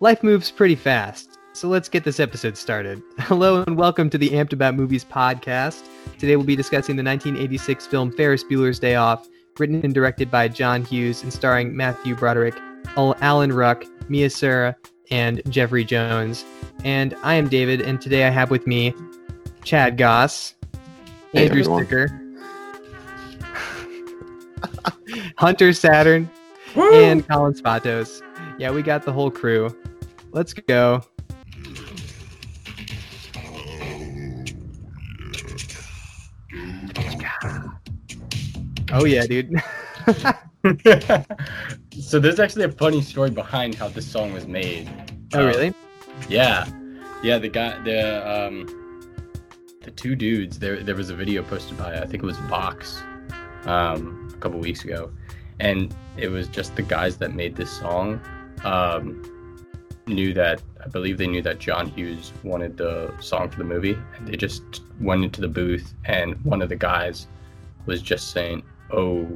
life moves pretty fast, so let's get this episode started. Hello and welcome to the Amped About Movies podcast. Today we'll be discussing the 1986 film Ferris Bueller's Day Off, written and directed by John Hughes and starring Matthew Broderick, Alan Ruck, Mia Sara, and Jeffrey Jones. And I am David, and today I have with me Chad Goss, Hey, Andrew everyone. Sticker, Hunter Saturn, and Colin Spatos. Yeah, we got the whole crew. Let's go. Oh yeah, dude. so there's actually a funny story behind how this song was made. oh Um, really? Yeah, yeah. The guy, the um, the two dudes. There, there was a video posted by I think it was Vox, um, a couple weeks ago, and it was just the guys that made this song, um, knew that I believe they knew that John Hughes wanted the song for the movie, and they just went into the booth, and one of the guys was just saying, "Oh,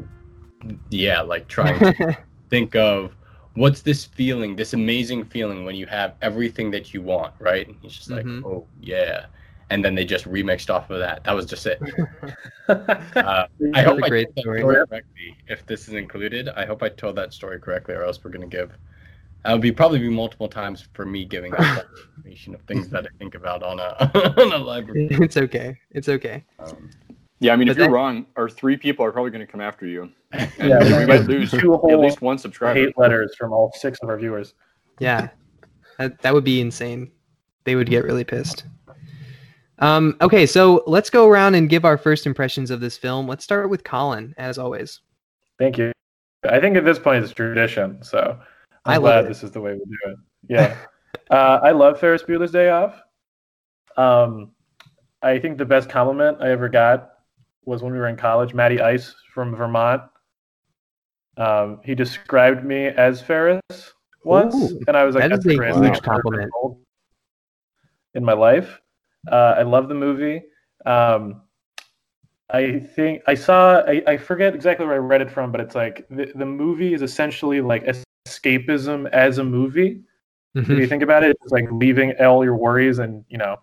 yeah," like trying to think of what's this feeling, this amazing feeling when you have everything that you want, right? And he's just like, Mhm. oh yeah. And then they just remixed off of that. That was just it. Uh, I hope a I great told that story. story correctly. If this is included, I hope I told that story correctly, or else we're gonna give. That would be probably be multiple times for me giving out that information of things that I think about on a on a live. recording. it's okay. It's okay. Um, Yeah, I mean, But if you're wrong, our three people are probably going to come after you. Yeah, we we might lose two at least one subscriber. hate letters from all six of our viewers. Yeah, that, that would be insane. They would get really pissed. Um, okay, so let's go around and give our first impressions of this film. Let's start with Colin, as always. Thank you. I think at this point it's tradition, so I'm I love glad it. this is the way we do it. Yeah, uh, I love Ferris Bueller's Day Off. Um, I think the best compliment I ever got was when we were in college. Matty Ice from Vermont. Um, he described me as Ferris once, Ooh, and I was like, "That's the a greatest huge thing I've ever been compliment. in my life." Uh, I love the movie. Um, I think I saw. I, I forget exactly where I read it from, but it's like the, the movie is essentially like escapism as a movie. If Mhm. you think about it, it's like leaving all your worries and you know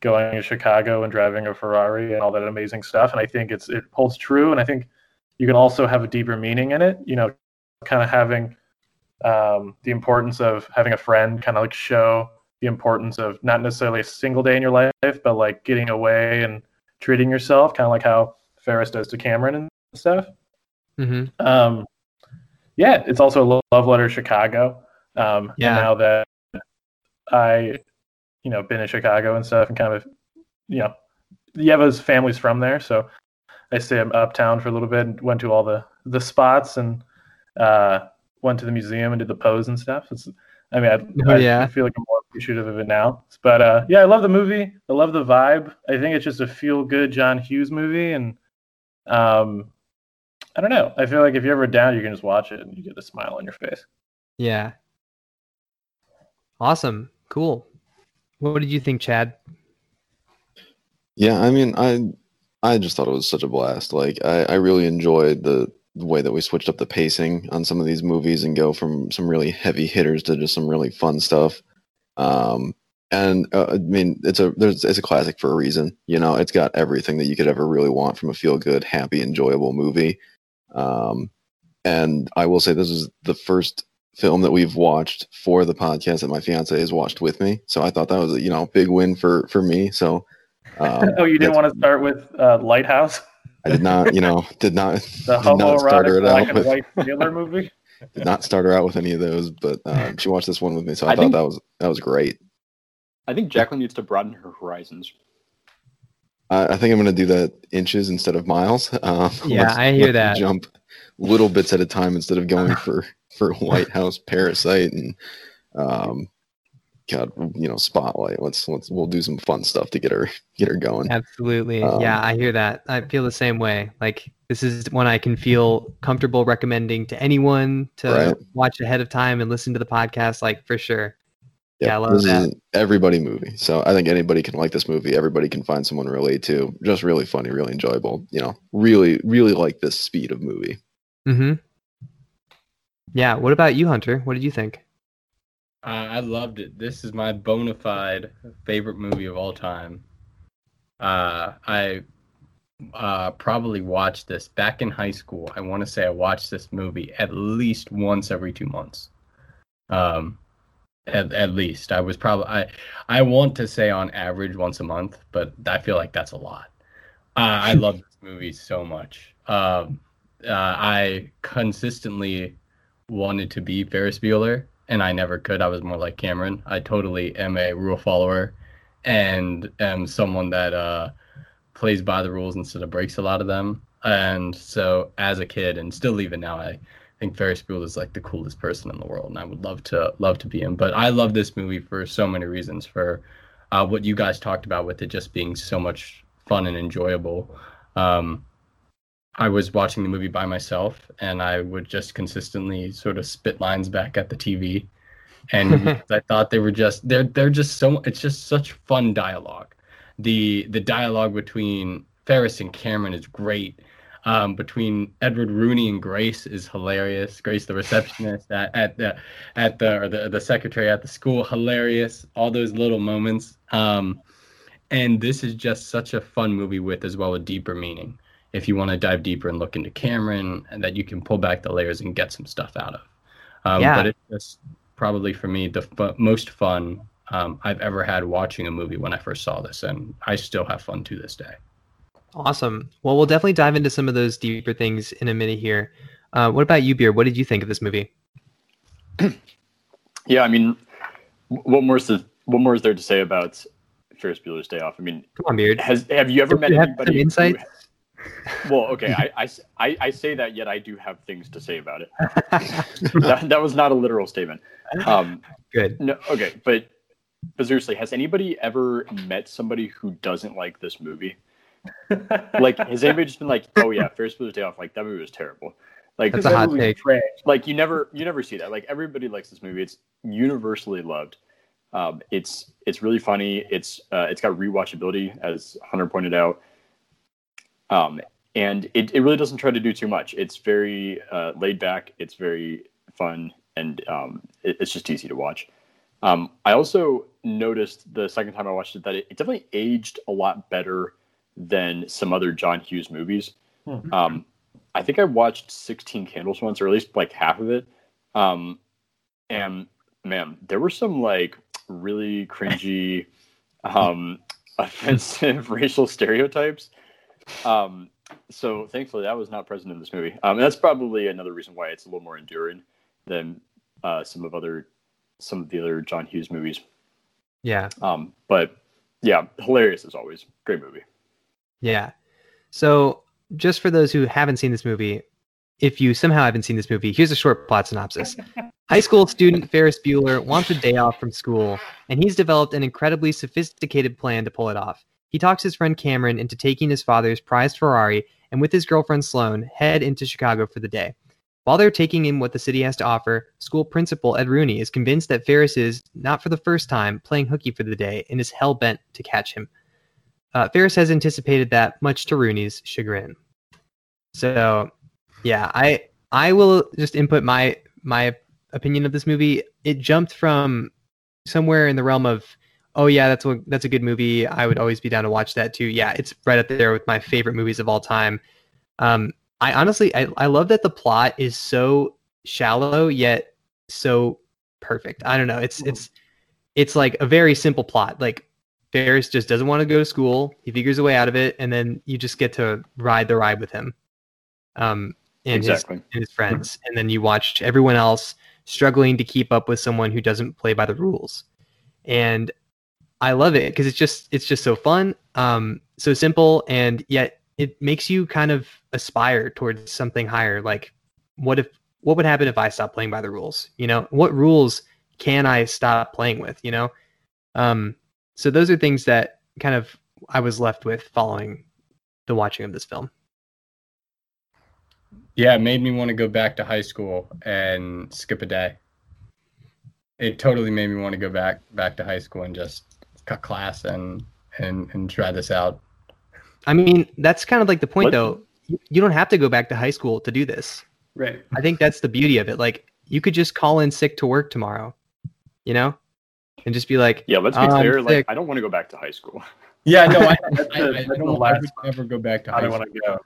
going to Chicago and driving a Ferrari and all that amazing stuff. And I think it's it holds true. And I think you can also have a deeper meaning in it. You know, kind of having um, the importance of having a friend, kind of like show the importance of not necessarily a single day in your life, but like getting away and treating yourself, kind of like how Ferris does to Cameron and stuff. Mhm. Um, yeah, it's also a love letter to Chicago. Um, Yeah. Now that I, you know, been in Chicago and stuff, and kind of, you know, Yeva's family's from there, so I stayed uptown for a little bit and went to all the the spots and uh, went to the museum and did the pose and stuff. It's, I mean, I, Oh, I feel like I'm more appreciative of it now. But uh, yeah, I love the movie. I love the vibe. I think it's just a feel good John Hughes movie, and um, I don't know. I feel like if you're ever down, you can just watch it and you get a smile on your face. Yeah. Awesome. Cool. What did you think, Chad? Yeah, I mean, I I just thought it was such a blast. Like, I, I really enjoyed the, the way that we switched up the pacing on some of these movies and go from some really heavy hitters to just some really fun stuff. Um, and uh, I mean, it's a there's it's a classic for a reason. You know, it's got everything that you could ever really want from a feel good, happy, enjoyable movie. Um, and I will say this is the first film that we've watched for the podcast that my fiance has watched with me. So I thought that was a you know big win for for me. So. Um, oh, you didn't want to start with uh, Lighthouse, I did not, you know, did not the did not start her out with white sailor movie? did not start her out with any of those, but um, she watched this one with me, so I, I thought think- that was that was great. I think Jacqueline needs to broaden her horizons. I, I think I'm gonna do that inches instead of miles. Um, Yeah, let's- I hear that. Jump little bits at a time instead of going for for White House Parasite and um, God, you know, Spotlight. Let's let's we'll do some fun stuff to get her get her going. Absolutely. Um, yeah, I hear that. I feel the same way. Like this is one I can feel comfortable recommending to anyone to Right. watch ahead of time and listen to the podcast. Like for sure. Yeah, I love this that. is an everybody movie. So I think anybody can like this movie. Everybody can find someone to relate to. Just really funny, really enjoyable. You know, really, really like this speed of movie. Mm-hmm. Yeah. What about you, Hunter? What did you think? I, I loved it. This is my bona fide favorite movie of all time. Uh, I uh, probably watched this back in high school. I want to say I watched this movie at least once every two months. Um, at, at least I was probably I I want to say on average once a month, but I feel like that's a lot. Uh, I love this movie so much. Um, uh, I consistently wanted to be Ferris Bueller, and I never could. I was more like Cameron. I totally am a rule follower, and am someone that uh, plays by the rules instead of breaks a lot of them. And so, as a kid, and still even now, I think Ferris Bueller is like the coolest person in the world, and I would love to love to be him. But I love this movie for so many reasons. For uh, what you guys talked about with it just being so much fun and enjoyable. Um, I was watching the movie by myself, and I would just consistently sort of spit lines back at the TV, and I thought they were just they're they're just so it's just such fun dialogue. The the dialogue between Ferris and Cameron is great. Um, between Edward Rooney and Grace is hilarious. Grace, the receptionist at, at the at the or the the secretary at the school, hilarious. All those little moments. Um, and this is just such a fun movie with as well a deeper meaning if you want to dive deeper and look into cameron and that you can pull back the layers and get some stuff out of um, Yeah. but it's just probably for me the fu- most fun um, i've ever had watching a movie when i first saw this and i still have fun to this day Awesome. Well, we'll definitely dive into some of those deeper things in a minute here. Uh, what about you, Beer? What did you think of this movie? Yeah, I mean, what more is the, what more is there to say about Ferris Bueller's Day Off? I mean, Come on, Beard. has have you ever Don't met you anybody? insights? well, okay, I say that, yet I do have things to say about it. that, that was not a literal statement. Um, Good. no, okay, but but seriously, has anybody ever met somebody who doesn't like this movie? Like, has anybody just been like, "Oh yeah, Ferris Bueller's Day Off"? Like that movie was terrible. Like, That's a hot take. Trash. like you never you never see that like everybody likes this movie it's universally loved um, it's it's really funny it's uh, it's got rewatchability as hunter pointed out um, and it, it really doesn't try to do too much it's very uh, laid back it's very fun and um, it, it's just easy to watch um, i also noticed the second time i watched it that it, it definitely aged a lot better than some other john hughes movies Hmm. um, I think I watched 16 Candles once, or at least like half of it. Um, and man, there were some like really cringy, um, offensive racial stereotypes. Um, so thankfully, that was not present in this movie. Um, and that's probably another reason why it's a little more enduring than uh, some of other some of the other John Hughes movies. Yeah. Um, but yeah, hilarious as always. Great movie. Yeah. So, just for those who haven't seen this movie, if you somehow haven't seen this movie, here's a short plot synopsis. High school student Ferris Bueller wants a day off from school, and he's developed an incredibly sophisticated plan to pull it off. He talks his friend Cameron into taking his father's prized Ferrari and with his girlfriend Sloane head into Chicago for the day. While they're taking in what the city has to offer, school principal Ed Rooney is convinced that Ferris is, not for the first time, playing hooky for the day and is hell bent to catch him. Uh, Ferris has anticipated that, much to Rooney's chagrin. So, yeah, I I will just input my my opinion of this movie. It jumped from somewhere in the realm of, oh yeah, that's what that's a good movie. I would always be down to watch that too. Yeah, it's right up there with my favorite movies of all time. Um, I honestly I, I love that the plot is so shallow yet so perfect. I don't know. It's it's it's like a very simple plot. Like Ferris just doesn't want to go to school. He figures a way out of it, and then you just get to ride the ride with him. Um, and his and his friends, and then you watch everyone else struggling to keep up with someone who doesn't play by the rules. And I love it because it's just it's just so fun, um, so simple, and yet it makes you kind of aspire towards something higher. Like, what if what would happen if I stopped playing by the rules? You know, what rules can I stop playing with? You know, um, so those are things that kind of I was left with following the watching of this film. Yeah, it made me want to go back to high school and skip a day. It totally made me want to go back back to high school and just cut class and and and try this out. I mean, that's kind of like the point, What- though. You, you don't have to go back to high school to do this. Right. I think that's the beauty of it. Like, you could just call in sick to work tomorrow, you know, and just be like, Yeah, let's be Um, clear. Like. I don't want to go back to high school. Yeah, no, I, That's I, I, I don't last I would never go back to I high don't school. want to go.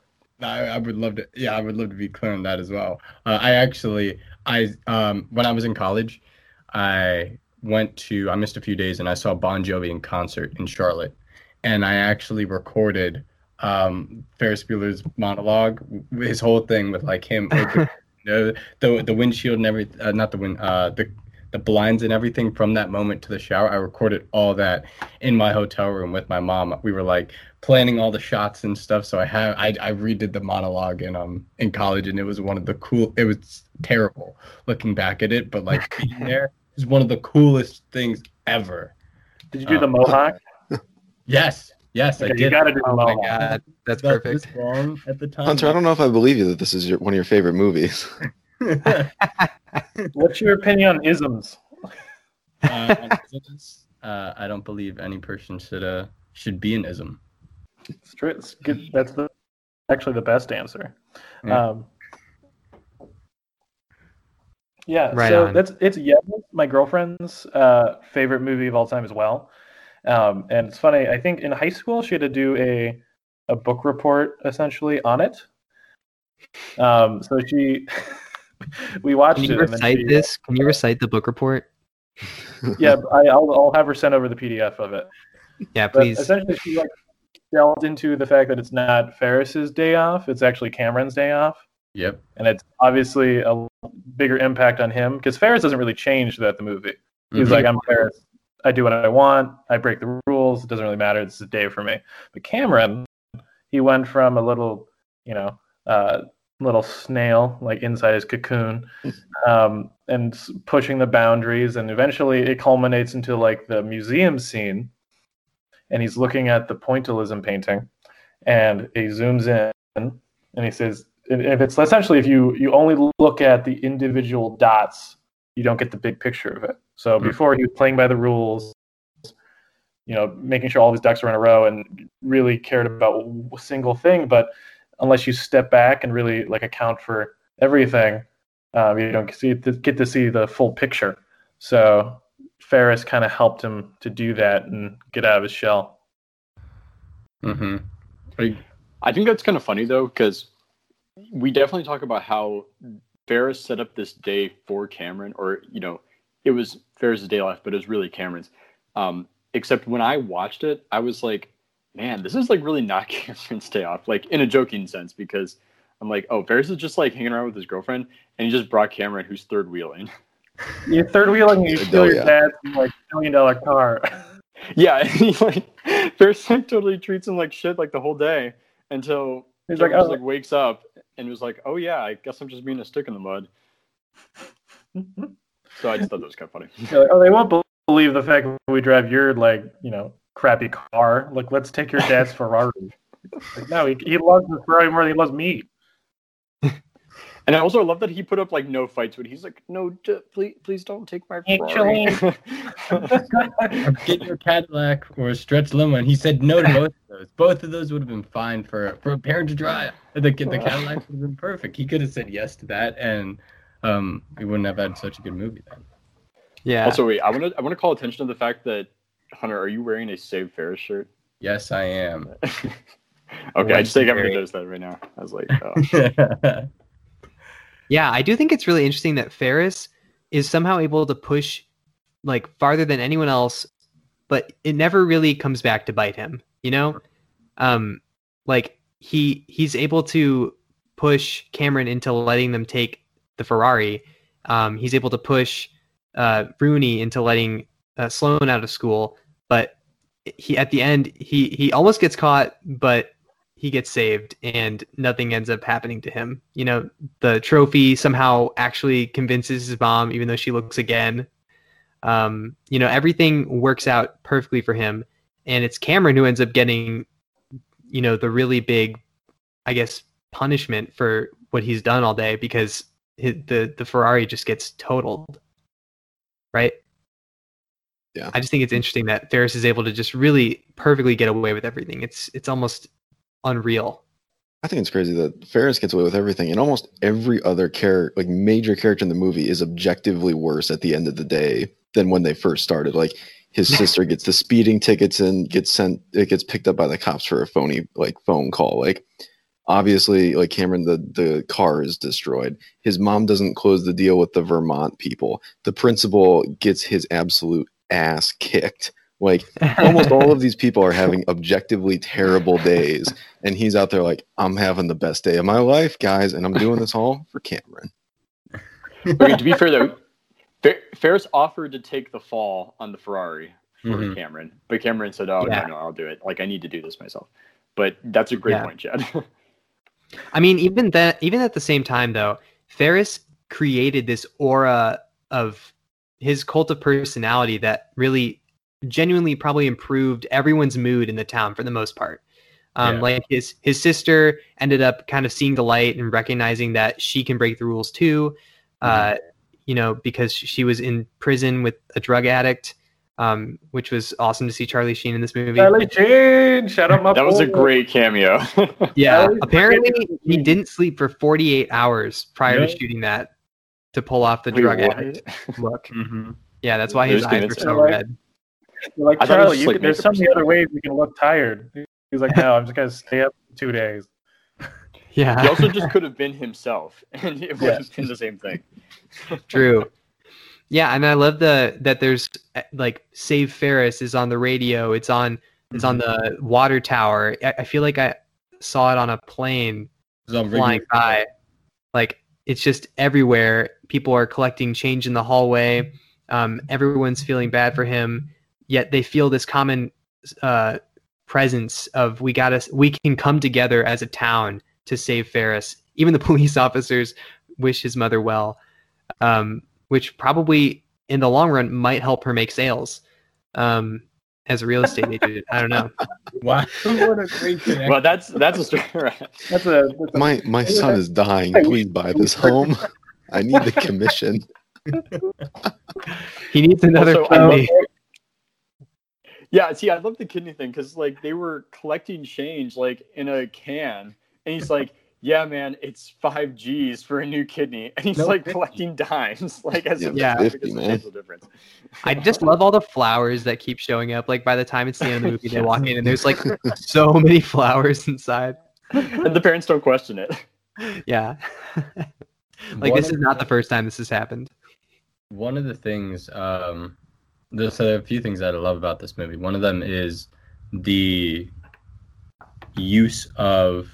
I, I would love to. Yeah, I would love to be clear on that as well. Uh, I actually, I um, when I was in college, I went to. I missed a few days, and I saw Bon Jovi in concert in Charlotte, and I actually recorded um, Ferris Bueller's monologue, his whole thing with like him, open, the the the windshield and everything. Uh, not the wind. Uh, the the blinds and everything from that moment to the shower. I recorded all that in my hotel room with my mom. We were like planning all the shots and stuff. So I have I, I redid the monologue in um in college and it was one of the cool it was terrible looking back at it, but like being there is one of the coolest things ever. Did you do Uh, the mohawk? Yes. Yes, I did. you got to do oh my god, that's That perfect. was wrong at the time. Hunter, I don't know if I believe you that this is your, one of your favorite movies. What's your opinion on isms? uh, on isms, uh, I don't believe any person should uh should be an ism. It's true. It's good. That's the actually the best answer. Yeah. Um, yeah. Right so on. that's it's yeah, my girlfriend's uh, favorite movie of all time as well. Um, and it's funny. I think in high school she had to do a a book report essentially on it. Um, so she we watched Can you it. recite she- this? Can you recite the book report? Yeah, I, I'll I'll have her send over the PDF of it. Yeah, But please. essentially, she like delved into the fact that it's not Ferris's day off; it's actually Cameron's day off, Yep. and it's obviously a bigger impact on him because Ferris doesn't really change throughout the movie. He's Mhm. like, "I'm Ferris. I do what I want. I break the rules. It doesn't really matter. It's a day for me." But Cameron, he went from a little, you know, uh, little snail like inside his cocoon, um, and pushing the boundaries, and eventually it culminates into like the museum scene and he's looking at the pointillism painting and he zooms in and he says if it's essentially if you you only look at the individual dots you don't get the big picture of it so Mhm. before he was playing by the rules you know making sure all his ducks are in a row and really cared about a single thing but unless you step back and really like account for everything um, you don't see get to see the full picture so Ferris kind of helped him to do that and get out of his shell. Mm-hmm. Are you- I think that's kind of funny though, because we definitely talk about how Ferris set up this day for Cameron, or you know, it was Ferris's day off, but it was really Cameron's. Um, except when I watched it, I was like, man, this is like really not Cameron's day off, like in a joking sense, because I'm like, oh, Ferris is just like hanging around with his girlfriend, and he just brought Cameron, who's third wheeling. You're third wheeling, you steal your dad's like million dollar car. yeah, and he like Ferris like totally treats him like shit like the whole day until He's Cameron like, just oh, like wakes up and was like, "Oh yeah, I guess I'm just being a stick in the mud." So I just thought that was kind of funny. Like, oh, they won't believe the fact that we drive your like you know crappy car. Like, let's take your dad's Ferrari. Like, no, he, he loves the Ferrari more than he loves me. And I also love that he put up like no fights, but he's like, "No, d- please, please don't take my Ferrari." get your Cadillac or a stretch limo, and he said no to both of those. Both of those would have been fine for for a parent to drive. The the Cadillac would have been perfect. He could have said yes to that, and um, we wouldn't have had such a good movie then. yeah. also, wait, I want to I want to call attention to the fact that Hunter, are you wearing a Save Ferris shirt? Yes, I am. okay, I just think I'm gonna Legendary. notice that right now. I was like, oh. Yeah, I do think it's really interesting that Ferris is somehow able to push like farther than anyone else, but it never really comes back to bite him, you know? Um like he he's able to push Cameron into letting them take the Ferrari. Um he's able to push uh Rooney into letting uh, Sloane out of school, but he at the end he he almost gets caught, but he gets saved and nothing ends up happening to him. You know, the trophy somehow actually convinces his mom, even though she looks again. Um, you know, everything works out perfectly for him. And it's Cameron who ends up getting, you know, the really big, I guess, punishment for what he's done all day because his, the, the Ferrari just gets totaled. Right? Yeah. I just think it's interesting that Ferris is able to just really perfectly get away with everything. It's it's almost unreal. I think it's crazy that Ferris gets away with everything, and almost every other character, like major character in the movie, is objectively worse at the end of the day than when they first started. Like his sister gets the speeding tickets and gets sent it gets picked up by the cops for a phony like phone call. Like obviously like Cameron the the car is destroyed. His mom doesn't close the deal with the Vermont people. The principal gets his absolute ass kicked. Like almost all of these people are having objectively terrible days and he's out there like i'm having the best day of my life guys and i'm doing this all for cameron Okay, to be fair though, Fer- Ferris offered to take the fall on the Ferrari for Mhm. Cameron, but Cameron said, "Oh Yeah. no, no, I'll do it. Like I need to do this myself." But that's a great Yeah. point, Chad. I mean, even that, even at the same time, though, Ferris created this aura of his cult of personality that really, genuinely, probably improved everyone's mood in the town for the most part. Um, Yeah. Like his his sister ended up kind of seeing the light and recognizing that she can break the rules too. Uh, you know, because she was in prison with a drug addict, um, which was awesome to see Charlie Sheen in this movie. Charlie Sheen, shout out my that was a great cameo. Yeah, apparently he didn't sleep for 48 hours prior No. to shooting that to pull off the Wait, drug what? addict look. Mm-hmm. Yeah, that's why his There's eyes were so Like- red. Like I thought it was Charlie, just you like can, there's so makeup many or other ways you can look tired. He's like, no, I'm just gonna stay up for two days. Yeah. he also just could have been himself, and it would have been the same thing. true. Yeah, and I love the that there's uh, like Save Ferris is on the radio. It's on it's on the water tower. I, I feel like I saw it on a plane flying by. Like it's just everywhere. People are collecting change in the hallway. Um, everyone's feeling bad for him, yet they feel this common uh, presence of we got us. we can come together as a town to save Ferris. Even the police officers wish his mother well, um, which probably in the long run might help her make sales um, as a real estate agent. I don't know. Wow, what a great connection. Well, that's that's a story. That's a, that's a my my son is dying please buy this home i need the commission He needs another Also, kidney. Yeah, see, I love the kidney thing because like they were collecting change like in a can, and he's like, "Yeah, man, it's five G's for a new kidney," and he's No, like 50. collecting dimes, like as if Yeah. that makes 50, a man. substantial difference. I just love all the flowers that keep showing up. Like by the time it's the end of the movie, they walk in and there's like so many flowers inside. and the parents don't question it. Yeah. Like One this is not the first time this has happened. one of the things um there's a few things that i love about this movie one of them is the use of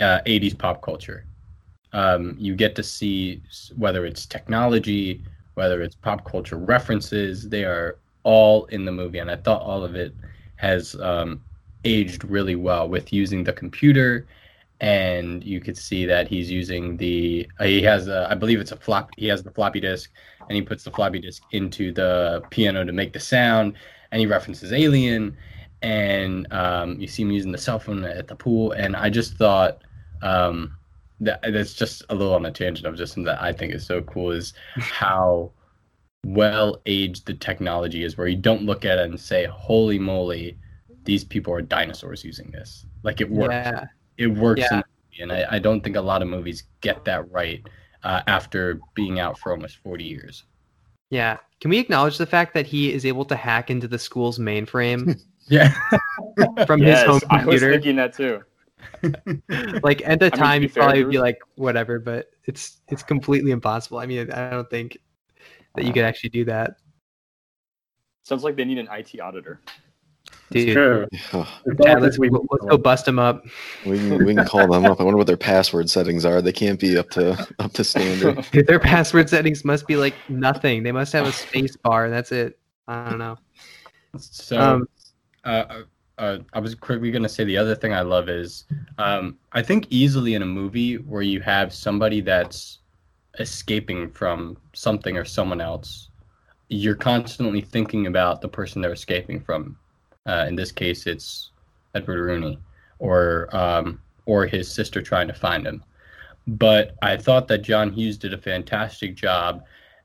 uh, 80s pop culture um, you get to see whether it's technology whether it's pop culture references they are all in the movie and i thought all of it has um, aged really well with using the computer and you could see that he's using the uh, he has a, I believe it's a flop he has the floppy disk and he puts the floppy disk into the piano to make the sound and he references alien and um, you see him using the cell phone at the pool and i just thought um, that that's just a little on a tangent of just something that i think is so cool is how well aged the technology is where you don't look at it and say holy moly these people are dinosaurs using this like it works Yeah. It works Yeah. in movie, and I, I don't think a lot of movies get that right uh, after being out for almost 40 years Yeah. Can we acknowledge the fact that he is able to hack into the school's mainframe yeah from yes, his home computer I was computer? thinking that too. like at the I mean, to time, be you'd probably there be like, whatever, but it's it's completely impossible. I mean, I don't think that you could actually do that, Sounds like they need an IT auditor. It's dude. true. Yeah, It's let's, we- let's go bust them up. we can we can call them up. I wonder what their password settings are. They can't be up to up to standard. Dude, their password settings must be like nothing. They must have a space bar. That's it. I don't know. so Um, uh, uh, i was quickly going to say the other thing i love is um, i think easily in a movie where you have somebody that's escaping from something or someone else you're constantly thinking about the person they're escaping from uh, in this case it's edward rooney or um, or his sister trying to find him but i thought that john hughes did a fantastic job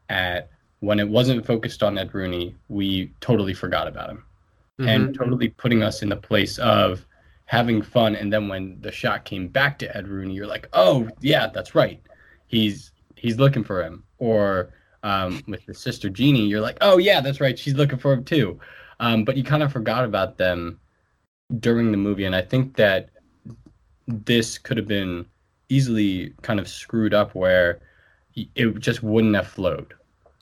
at when it wasn't focused on ed rooney we totally forgot about him mhm. and totally putting us in the place of having fun. And then when the shot came back to Ed Rooney, you're like, oh yeah, that's right. He's he's looking for him. Or um, with the sister Jeanie, you're like, oh yeah, that's right, she's looking for him too. Um, but you kind of forgot about them during the movie, and I think that this could have been easily kind of screwed up where it just wouldn't have flowed.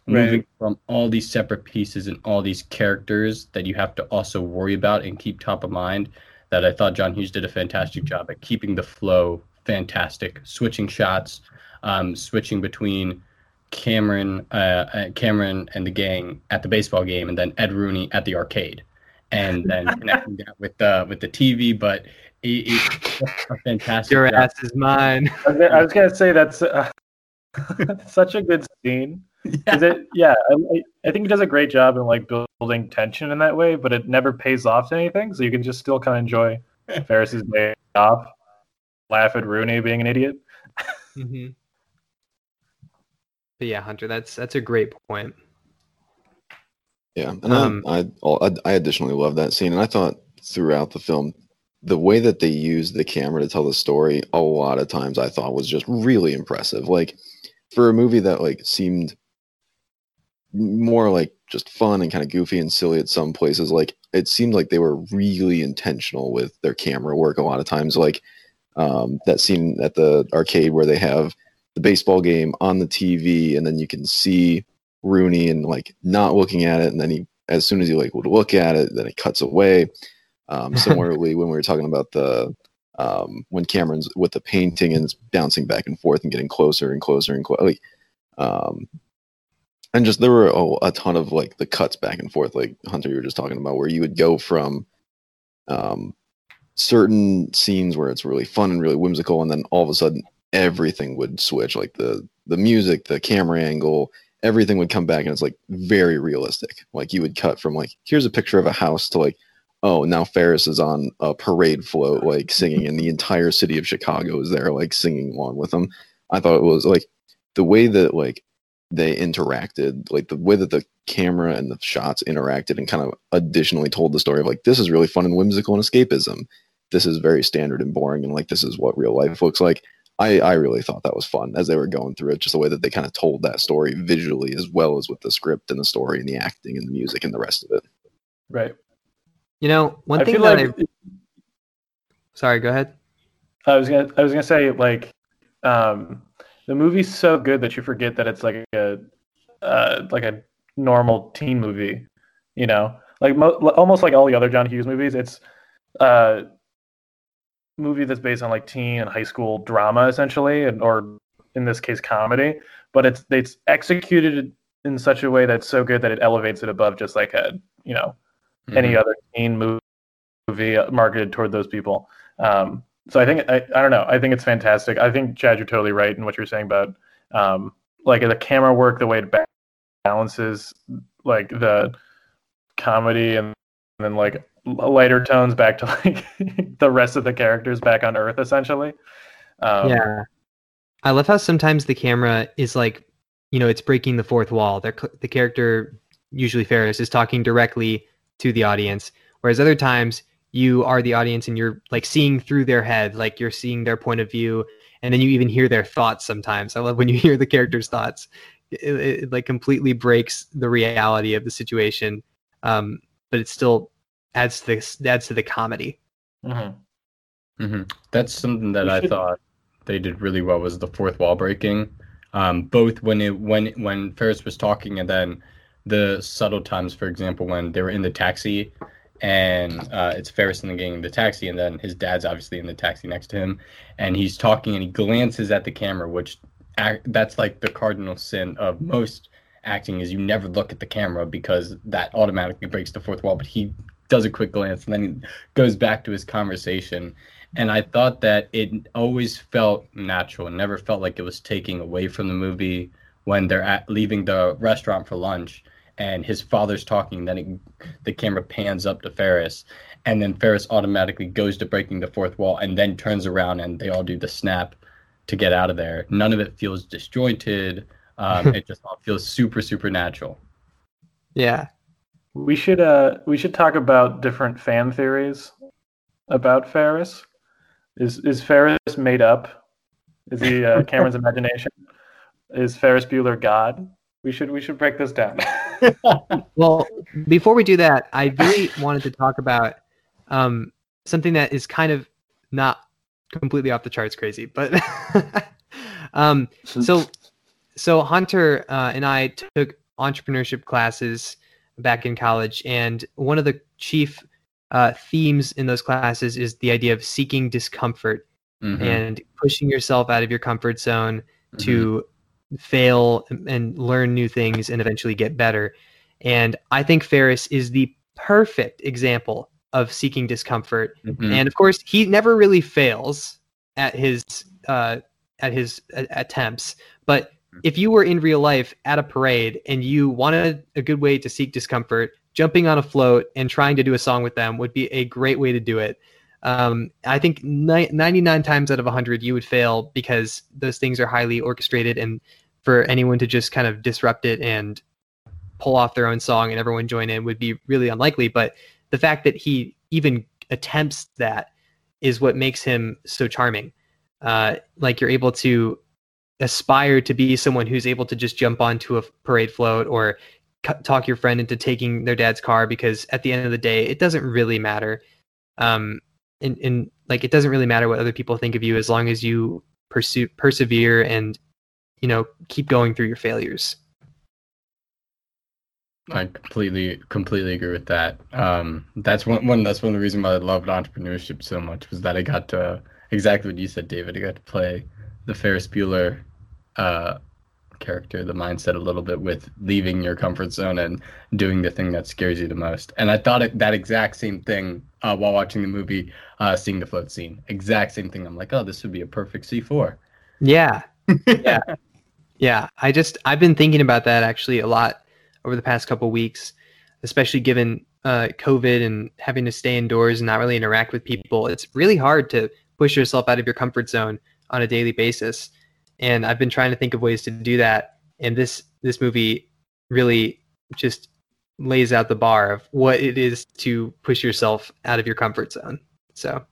Right. Moving from all these separate pieces and all these characters that you have to also worry about and keep top of mind. That I thought John Hughes did a fantastic job at keeping the flow fantastic, switching shots, um, switching between Cameron, uh, uh, Cameron and the gang at the baseball game, and then Ed Rooney at the arcade, and then connecting that with the with the TV. But it, it's a fantastic. Your job. ass is mine. I was gonna- I was gonna say that's uh, such a good scene. Is it? Yeah, I, I- I think he does a great job in like building tension in that way, but it never pays off to anything. So you can just still kind of enjoy Ferris's day off, laugh at Rooney being an idiot. hmm But yeah, Hunter, that's that's a great point. Yeah, and Um, I, I I additionally love that scene, and I thought throughout the film, the way that they used the camera to tell the story, a lot of times I thought was just really impressive. Like for a movie that like seemed more like just fun and kind of goofy and silly at some places, like it seemed like they were really intentional with their camera work. A lot of times, like um, that scene at the arcade where they have the baseball game on the TV, and then you can see Rooney and like not looking at it, and then he, as soon as he like would look at it, then it cuts away. Um, similarly, when we were talking about the um, when Cameron's with the painting and it's bouncing back and forth and getting closer and closer and closer, like, um, and just there were a, a ton of like the cuts back and forth, like Hunter you were just talking about, where you would go from um, certain scenes where it's really fun and really whimsical, and then all of a sudden everything would switch, like the the music, the camera angle, everything would come back and it's like very realistic. Like you would cut from like here's a picture of a house to like oh now Ferris is on a parade float like singing and the entire city of Chicago is there like singing along with them. I thought it was like the way that like they interacted, like the way that the camera and the shots interacted and kind of additionally told the story of like this is really fun and whimsical and escapism. This is very standard and boring and like this is what real life looks like. I, I really thought that was fun as they were going through it, just the way that they kind of told that story visually as well as with the script and the story and the acting and the music and the rest of it. Right. You know, one I thing feel that like I sorry, go ahead. I was gonna I was gonna say like um, the movie's so good that you forget that it's like a uh, like a normal teen movie. You know, like mo- almost like all the other John Hughes movies. It's a movie that's based on like teen and high school drama essentially, and or in this case comedy. But it's it's executed in such a way that's so good that it elevates it above just like a you know any other teen movie movie marketed toward those people. Um, so I think I, I don't know. I think it's fantastic. I think Chad, you're totally right in what you're saying about um, like the camera work, the way it balances like the comedy and, then like lighter tones back to like the rest of the characters back on Earth, essentially. Um, yeah. I love how sometimes the camera is like, you know, it's breaking the fourth wall. They're, the character, usually Ferris, is talking directly to the audience, whereas other times you are the audience and you're like seeing through their head, like you're seeing their point of view, and then you even hear their thoughts sometimes. I love when you hear the character's thoughts. It, it, it, like completely breaks the reality of the situation, um, but it's still adds to the adds to the comedy. mhm. hmm That's something that I thought they did really well was the fourth wall breaking. Um, both when it when when Ferris was talking and then the subtle times, for example, when they were in the taxi and uh, it's Ferris in the gang in the taxi, and then his dad's obviously in the taxi next to him, and he's talking and he glances at the camera, which act, that's like the cardinal sin of most acting is you never look at the camera because that automatically breaks the fourth wall. But he does a quick glance and then he goes back to his conversation. And I thought that it always felt natural and never felt like it was taking away from the movie when they're at leaving the restaurant for lunch and his father's talking. Then it, the camera pans up to Ferris, and then Ferris automatically goes to breaking the fourth wall and then turns around and they all do the snap to get out of there. None of it feels disjointed. Um, it just all feels super, super natural. Yeah, We should uh we should talk about different fan theories about Ferris. Is is Ferris made up? Is he uh, Cameron's imagination? Is Ferris Bueller God? We should we should break this down. Well, before we do that, I really wanted to talk about um, something that is kind of not completely off the charts crazy, but um, so so Hunter uh, and I took entrepreneurship classes back in college, and one of the chief uh, themes in those classes is the idea of seeking discomfort Mhm, and pushing yourself out of your comfort zone mhm. to fail and learn new things and eventually get better. And I think Ferris is the perfect example of seeking discomfort. Mhm. And of course, he never really fails at his uh, at his a- attempts. But if you were in real life at a parade and you wanted a good way to seek discomfort, jumping on a float and trying to do a song with them would be a great way to do it. Um, I think ni- 99 times out of 100 you would fail because those things are highly orchestrated and for anyone to just kind of disrupt it and pull off their own song and everyone join in would be really unlikely. But the fact that he even attempts that is what makes him so charming. Uh, like you're able to aspire to be someone who's able to just jump onto a parade float or cu- talk your friend into taking their dad's car because at the end of the day it doesn't really matter um and, and like it doesn't really matter what other people think of you as long as you pursue persevere and you know keep going through your failures I completely completely agree with that. Um, that's one one that's one of the reasons why I loved entrepreneurship so much was that I got to exactly what you said, David. I got to play the Ferris Bueller uh, character, the mindset a little bit with leaving your comfort zone and doing the thing that scares you the most. And I thought it, that exact same thing uh, while watching the movie, uh, seeing the float scene. Exact same thing. I'm like, oh, this would be a perfect C4. yeah yeah yeah i just i've been thinking about that actually a lot over the past couple weeks especially given uh, covid and having to stay indoors and not really interact with people it's really hard to push yourself out of your comfort zone on a daily basis and i've been trying to think of ways to do that and this this movie really just lays out the bar of what it is to push yourself out of your comfort zone so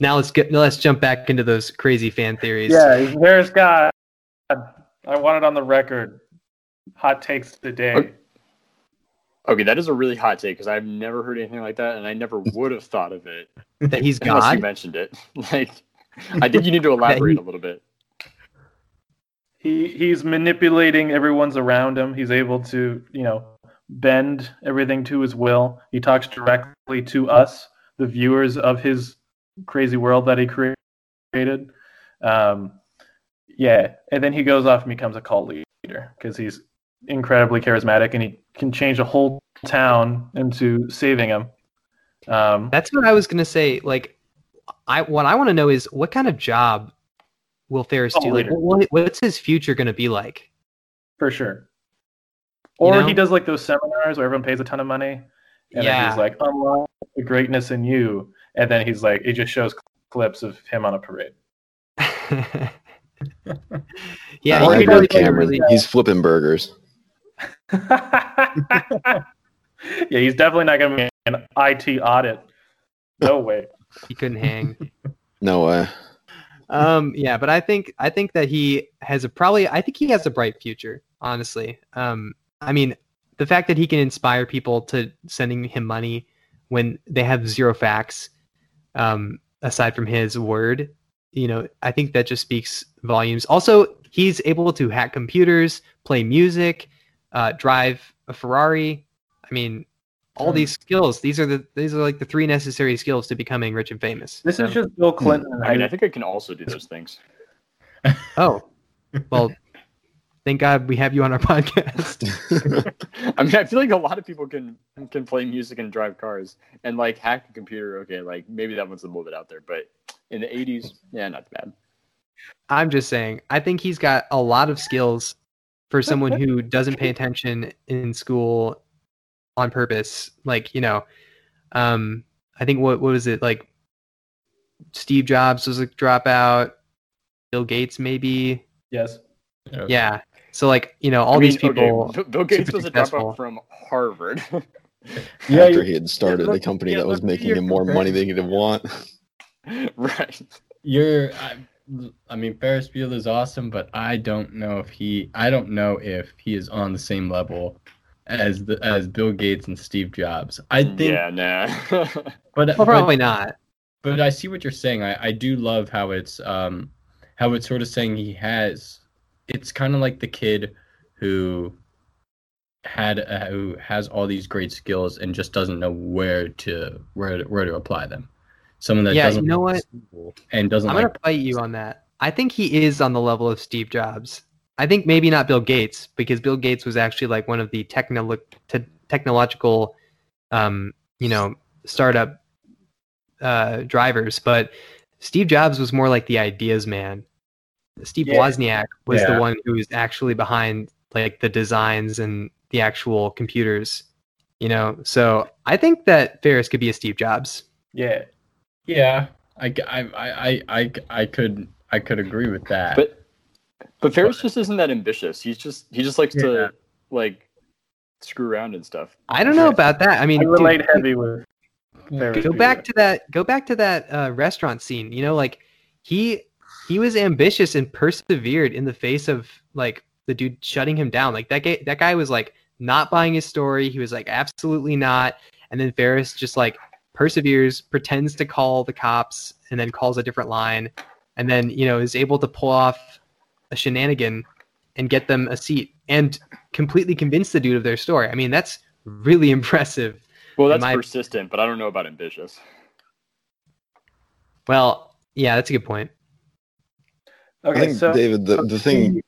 now let's get let's jump back into those crazy fan theories yeah, there's God. I want it on the record. Hot takes today. Okay. Okay, that is a really hot take because I've never heard anything like that, and I never would have thought of it that he's unless you mentioned it. Like, I think you need to elaborate a little bit. He he's manipulating everyone's around him. He's able to, you know, bend everything to his will. He talks directly to us, the viewers of his crazy world that he created. Um, yeah, and then he goes off and becomes a cult leader because he's incredibly charismatic and he can change a whole town into saving him. Um, that's what i was gonna say like i what i want to know is what kind of job will ferris Oh, do like later. what, what's his future gonna be like for sure. Or know? he does like those seminars where everyone pays a ton of money, and then he's like, "Unlock the greatness in you," and then he's like, it just shows clips of him on a parade. yeah Or he he does really like play a a- really He's flipping burgers. yeah, he's definitely not going to be an IT audit. No way. He couldn't hang. No way. um yeah but i think i think that he has a probably i think he has a bright future honestly. Um i mean the fact that he can inspire people to sending him money when they have zero facts um aside from his word you know i think that just speaks volumes. Also he's able to hack computers play music uh drive a ferrari. I mean all Hmm. these skills these are the these are like the three necessary skills to becoming rich and famous This So- is just Bill Clinton. I mean, I think I can also do those things. Oh, well, thank God we have you on our podcast. I mean, I feel like a lot of people can can play music and drive cars and like hack a computer. Okay, like maybe that one's a little bit out there, but in the '80s, yeah, not bad. I'm just saying, I think he's got a lot of skills for someone who doesn't pay attention in school on purpose. Like, you know, um, I think what what was it like? Steve Jobs was a dropout. Bill Gates, maybe. yes. Yeah. So like, you know, all I mean, these people. Okay, Bill- Bill Gates super was a successful. dropout from Harvard. Yeah, After he had started look- the company yeah, that was making him more money than he could want. right. You're I, I mean, Ferris Bueller is awesome, but I don't know if he. I don't know if he is on the same level as the as Bill Gates and Steve Jobs. I think, yeah, nah. but Well, but, probably not. but I see what you're saying. I I do love how it's um how it's sort of saying he has. It's kind of like the kid who had uh, who has all these great skills and just doesn't know where to where to, where to apply them. Someone that Yeah, doesn't you know like what? and doesn't I'm like gonna fight you on that. I think he is on the level of Steve Jobs. I think maybe not Bill Gates because Bill Gates was actually like one of the technolo- te- technological, um, you know, startup uh, drivers. But Steve Jobs was more like the ideas man. Steve Yeah. Wozniak was Yeah. the one who was actually behind like the designs and the actual computers. You know, so I think that Ferris could be a Steve Jobs. Yeah. Yeah, I, I, I, I, I could I could agree with that. but but Ferris just isn't that ambitious. He's just he just likes Yeah. to like screw around and stuff. I don't know about that. I mean, I dude, relate heavy with Ferris go back to that go back to that uh, restaurant scene you know like he he was ambitious and persevered in the face of like the dude shutting him down like that guy that guy was like not buying his story he was like absolutely not and then Ferris just like perseveres pretends to call the cops and then calls a different line and then you know is able to pull off a shenanigan and get them a seat and completely convince the dude of their story i mean that's really impressive Well, that's I- persistent, but I don't know about ambitious. well yeah that's a good point I Okay, think so David, the, the thing.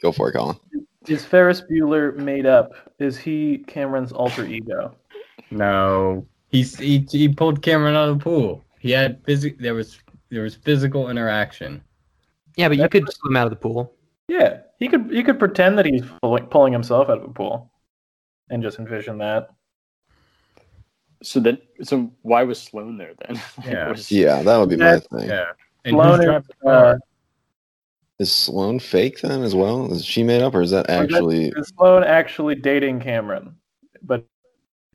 Go for it, Colin. is Ferris Bueller made up? Is he Cameron's alter ego? no, he's he, he pulled Cameron out of the pool. He had physic. There was there was physical interaction. Yeah, but you That's- could swim out of the pool. Yeah, he could he could pretend that he's pulling himself out of a pool, and just envision that. So then, so why was Sloane there then? Yeah. Was- Yeah, that would be my thing. Yeah, and Sloane is, uh. Is Sloane fake then as well? Is she made up, or is that actually? Is Sloane actually dating Cameron, but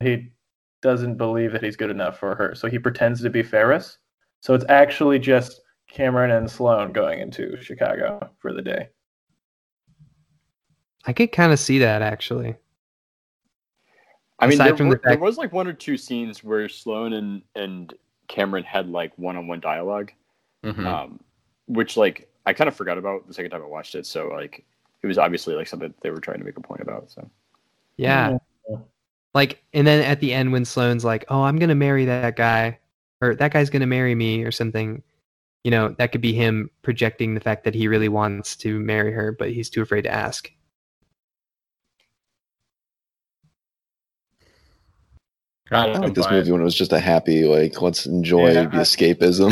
he doesn't believe that he's good enough for her, so he pretends to be Ferris. So it's actually just Cameron and Sloane going into Chicago for the day. I could kind of see that actually. I mean, there, from the were- there was like one or two scenes where Sloane and and Cameron had like one-on-one dialogue, Mhm. um, which like I kind of forgot about the second time I watched it. So like, it was obviously like something they were trying to make a point about. So Yeah. Like, and then at the end when Sloane's like, "Oh, I'm gonna marry that guy," or "That guy's gonna marry me," or something, you know, that could be him projecting the fact that he really wants to marry her, but he's too afraid to ask. I I like this movie when it was just a happy, like, let's enjoy Yeah, the I- escapism.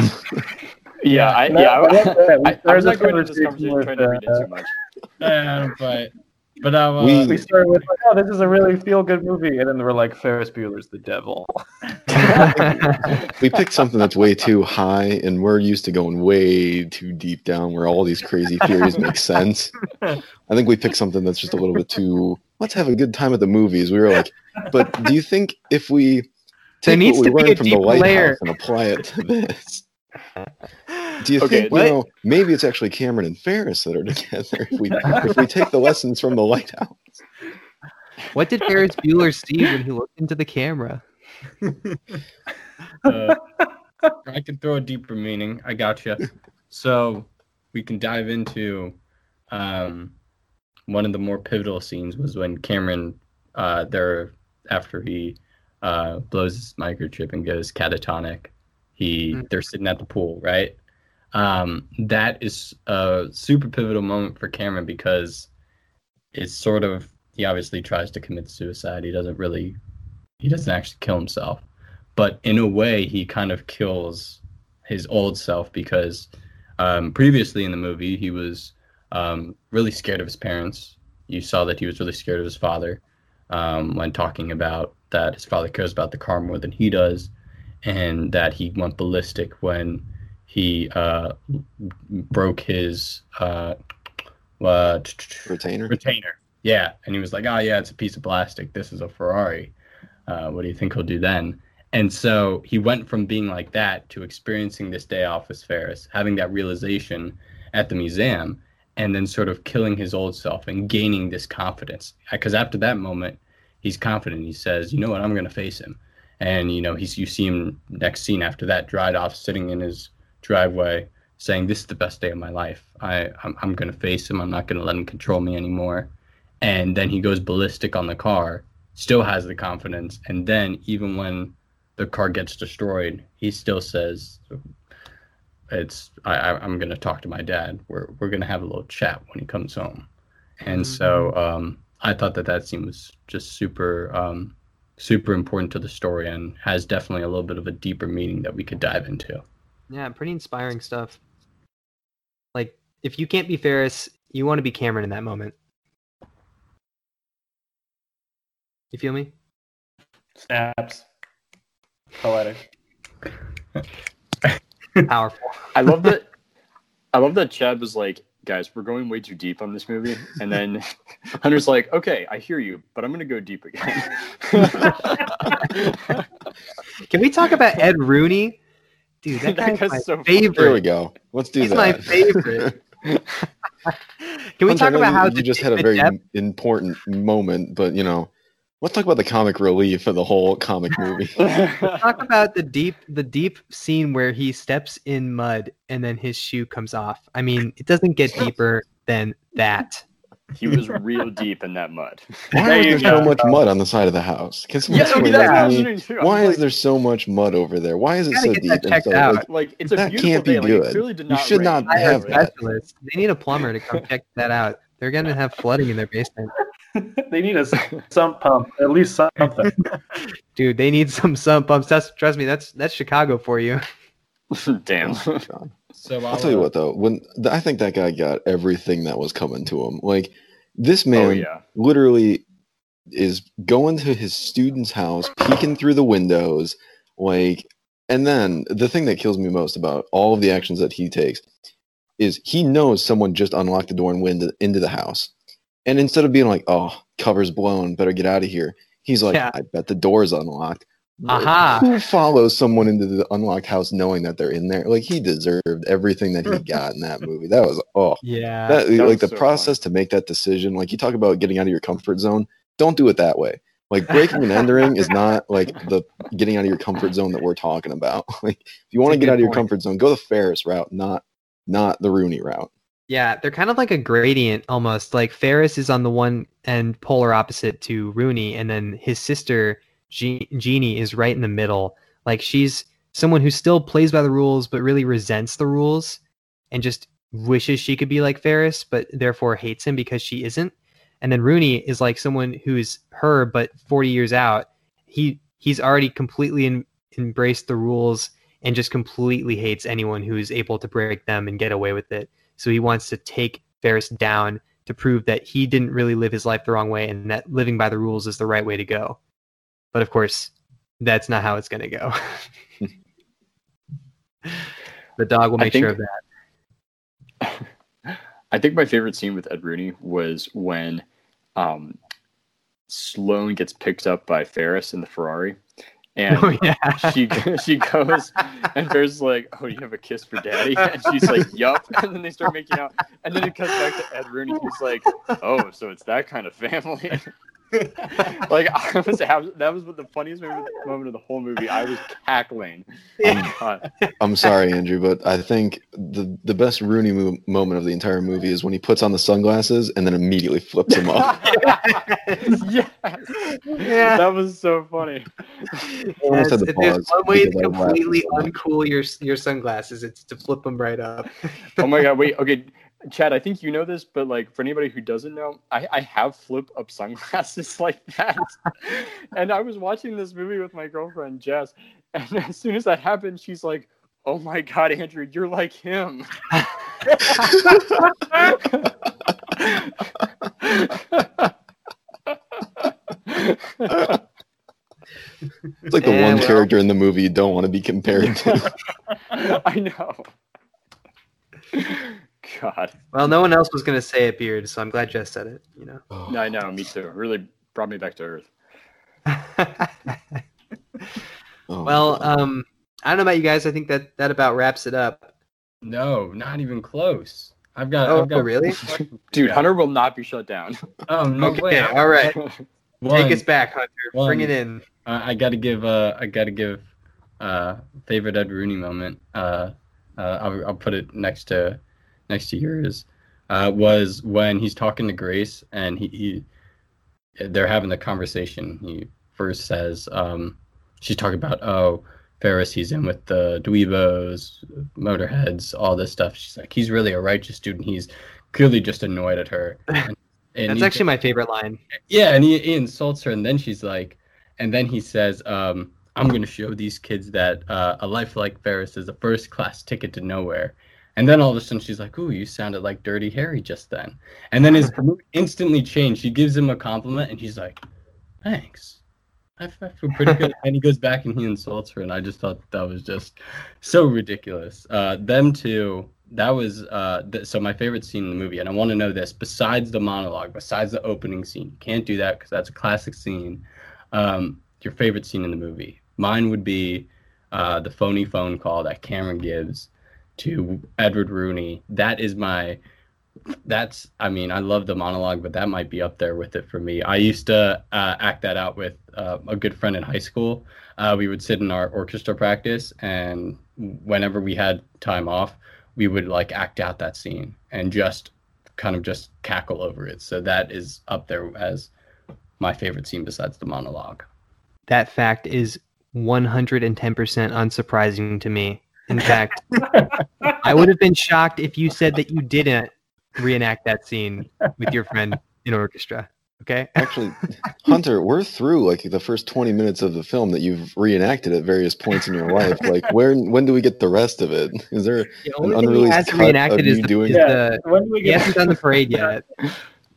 yeah, I, yeah, but. I, I, was a not going into this conversation conversation trying to read uh, it too much. I don't buy it. But uh, We- We started with, like, oh, this is a really feel good movie. And then we're like, Ferris Bueller's the devil. we picked something that's way too high, and we're used to going way too deep down, where all these crazy theories make sense. I think we picked something that's just a little bit too. Let's have a good time at the movies. We were like, but do you think if we There take needs what we be learned from the deep lighthouse layer. and apply it to this? Do you Okay, think what- you know maybe it's actually Cameron and Ferris that are together if we if we take the lessons from the lighthouse? what did Ferris Bueller see when he looked into the camera? uh, I can throw a deeper meaning. I got gotcha. So we can dive into um, one of the more pivotal scenes was when Cameron, uh, there after he uh, blows his microchip and goes catatonic, he Mm. they're sitting at the pool, right? Um, that is a super pivotal moment for Cameron because it's sort of he obviously tries to commit suicide. He doesn't really, he doesn't actually kill himself but in a way he kind of kills his old self because um, previously in the movie he was um, really scared of his parents you saw that he was really scared of his father um, when talking about that his father cares about the car more than he does and that he went ballistic when he uh, broke his uh, uh, Retainer. retainer. Yeah, and he was like, "Oh yeah, it's a piece of plastic. This is a Ferrari. Uh, what do you think he'll do then?" And so he went from being like that to experiencing this day off with Ferris, having that realization at the museum, and then sort of killing his old self and gaining this confidence. Because after that moment, he's confident. He says, "You know what? I'm going to face him." And you know, he's you see him next scene after that, dried off, sitting in his driveway, saying, "This is the best day of my life. I I'm, I'm going to face him. I'm not going to let him control me anymore." And then he goes ballistic on the car, still has the confidence, and then even when the car gets destroyed, he still says, "It's I, I I'm going to talk to my dad. We're we're going to have a little chat when he comes home." And so um, I thought that that scene was just super um, super important to the story and has definitely a little bit of a deeper meaning that we could dive into. Yeah, pretty inspiring stuff. Like, if you can't be Ferris, you want to be Cameron in that moment. You feel me? Snaps. Poetic. Powerful. I love that. I love that Chad was like, "Guys, we're going way too deep on this movie," and then Hunter's like, "Okay, I hear you, but I'm gonna go deep again." Can we talk about Ed Rooney? Dude, that, That guy's guy's my so favorite. There we go. Let's do He's that. my favorite. Can we Hunter, talk about you, how you just had a very depth- important moment, but you know, let's talk about the comic relief of the whole comic movie. talk about the deep the deep scene where he steps in mud and then his shoe comes off. I mean, it doesn't get deeper than that. He was real deep in that mud. Why is you there so much mud on the side of the house? Can someone Yeah, explain that's that what I to was me? wondering too. I'm Why is like, there so much mud over there? Why is it so deep? that and checked out. Like, like it's a that can't be day. Good. it clearly did You should rain. not I have have that. specialists. They need a plumber to come check that out. They're gonna have flooding in their basement. they need a sump pump, at least something. Dude, they need some sump pumps. That's trust me, that's that's Chicago for you. Damn. God. So I'll tell you what though, when th- I think that guy got everything that was coming to him. Like this oh, man Oh yeah. literally is going to his student's house, peeking through the windows, like and then the thing that kills me most about all of the actions that he takes is he knows someone just unlocked the door and went into, into the house. And instead of being like, "Oh, cover's blown, better get out of here," he's like, Yeah. "I bet the door's unlocked." Aha. Who follows someone into the unlocked house knowing that they're in there? Like he deserved everything that he got in that movie. That was oh, Yeah. that, that like the so process to make that decision. Like you talk about getting out of your comfort zone. Don't do it that way. Like breaking and entering is not like the getting out of your comfort zone that we're talking about. Like if you want to get out of your point. comfort zone, go the Ferris route, not not the Rooney route. Yeah, they're kind of like a gradient almost. Like Ferris is on the one end, polar opposite to Rooney, and then his sister Je- Jeanie is right in the middle. Like she's someone who still plays by the rules, but really resents the rules, and just wishes she could be like Ferris, but therefore hates him because she isn't. And then Rooney is like someone who's her, but 40 years out. He he's already completely in, embraced the rules and just completely hates anyone who is able to break them and get away with it. So he wants to take Ferris down to prove that he didn't really live his life the wrong way and that living by the rules is the right way to go. But of course, that's not how it's going to go. the dog will make think- sure of that. I think my favorite scene with Ed Rooney was when um, Sloane gets picked up by Ferris in the Ferrari, and oh yeah. she she goes, and Ferris is like, "Oh, you have a kiss for Daddy?" And she's like, "Yup." And then they start making out, and then it cuts back to Ed Rooney. He's like, "Oh, so it's that kind of family." like I was, that was the funniest moment, moment of the whole movie. I was cackling. Yeah. Uh, I'm sorry, Andrew, but I think the the best Rooney mo- moment of the entire movie is when he puts on the sunglasses and then immediately flips them off. yes. Yeah. That was so funny. Yes, had to if there's one way to because I laughed completely uncool your your sunglasses, it's to flip them right up. Oh my god, wait, okay. Chad, I think you know this, but like for anybody who doesn't know, I, I have flip up sunglasses like that. and I was watching this movie with my girlfriend Jess, and as soon as that happened, she's like, Oh my god, Andrew, you're like him. It's like the Yeah, one well. character in the movie you don't want to be compared to. I know. God. well, no one else was going to say it, Beard, so I'm glad Jess said it. You know. No, I know, me too. It really brought me back to earth. Oh, Well, um, I don't know about you guys. I think that that about wraps it up. No, not even close. I've got. Oh, I've got really? Dude, Hunter will not be shut down. Oh no Okay, way! all right. One, Take us back, Hunter. Bring it in. I, I got to give. Uh, I got to give. Uh, favorite Ed Rooney moment. Uh, uh, I'll, I'll put it next to, next to yours. Uh, was when he's talking to Grace and he, he they're having the conversation. He first says, um, she's talking about, oh, Ferris, he's in with the Dweebos, Motorheads, all this stuff. She's like, he's really a righteous dude, and he's clearly just annoyed at her. And, and That's actually my favorite line. yeah, and he, he insults her, and then she's like, and then he says, um, "I'm going to show these kids that uh, a life like Ferris is a first class ticket to nowhere." And then all of a sudden she's like, "Ooh, you sounded like Dirty Harry just then." And then his mood instantly changed. She gives him a compliment, and he's like, "Thanks." I, I feel pretty good. and he goes back and he insults her, and I just thought that was just so ridiculous. Uh, them two, that was uh, th- so my favorite scene in the movie, and I want to know this. Besides the monologue, besides the opening scene, you can't do that because that's a classic scene. Um, your favorite scene in the movie? Mine would be uh, the phony phone call that Cameron gives to Edward Rooney. That is my. That's. I mean, I love the monologue, but that might be up there with it for me. I used to uh, act that out with uh, a good friend in high school. Uh, we would sit in our orchestra practice, and whenever we had time off, we would like act out that scene and just kind of just cackle over it. So that is up there as my favorite scene besides the monologue. That fact is 110% unsurprising to me. In fact, I would have been shocked if you said that you didn't reenact that scene with your friend in orchestra. Okay. Actually, Hunter, we're through like the first 20 minutes of the film that you've reenacted at various points in your life. Like, where when do we get the rest of it? Is there The an only thing he unreleased hasn't cut reenacted of is you the, doing is Yeah. the When do we he get hasn't done the parade yet.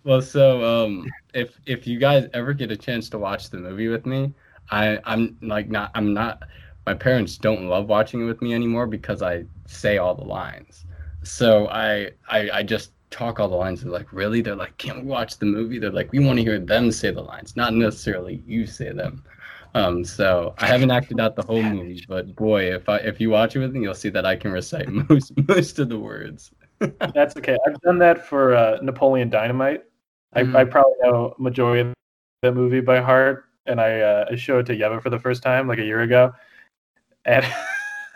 Well, so um, if if you guys ever get a chance to watch the movie with me, I I'm like not I'm not. My parents don't love watching it with me anymore because I say all the lines. So I I, I just talk all the lines. They're like, really? They're like, can't we watch the movie? They're like, we want to hear them say the lines, not necessarily you say them. Um, so I haven't acted out the whole movie, but boy, if I if you watch it with me, you'll see that I can recite most most of the words. That's okay. I've done that for uh, Napoleon Dynamite. I, Mm. I probably know majority of that movie by heart, and I uh, I showed it to Yeva for the first time like a year ago, and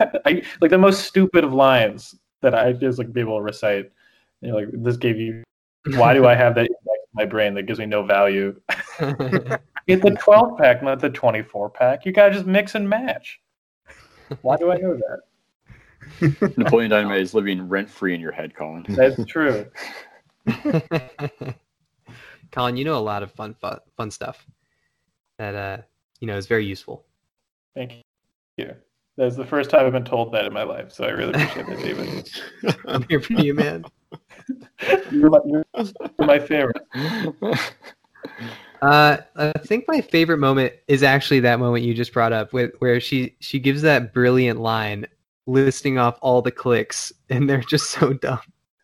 I like the most stupid of lines that I just like be able to recite. You know, like this gave you. Why do I have that in my brain that gives me no value? Get the 12 pack, not the 24 pack. You gotta just mix and match. Why do I know that? Napoleon Dynamite is living rent free in your head, Colin. That's true. Colin, you know a lot of fun fun, fun stuff that uh you know is very useful. Thank you. That's the first time I've been told that in my life, so I really appreciate that, David. I'm here for you, man. You're my, you're my favorite. Uh, I think my favorite moment is actually that moment you just brought up, with where she she gives that brilliant line, listing off all the clicks, and they're just so dumb.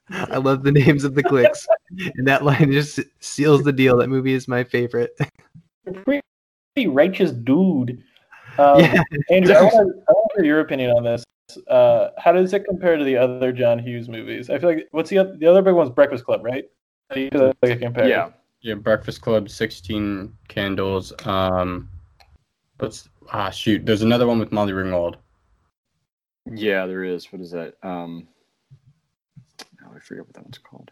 I love the names of the clicks, and that line just seals the deal. That movie is my favorite. You're pretty righteous dude. Um, yeah, Andrew, I want, to, I want hear your opinion on this. Uh, how does it compare to the other John Hughes movies? I feel like what's the other, the other big one's Breakfast Club, right? How do you feel like it compares? yeah. Yeah, Breakfast Club, sixteen candles. Um, what's ah shoot? There's another one with Molly Ringwald. Yeah, there is. What is that? Um, oh, I forget what that one's called.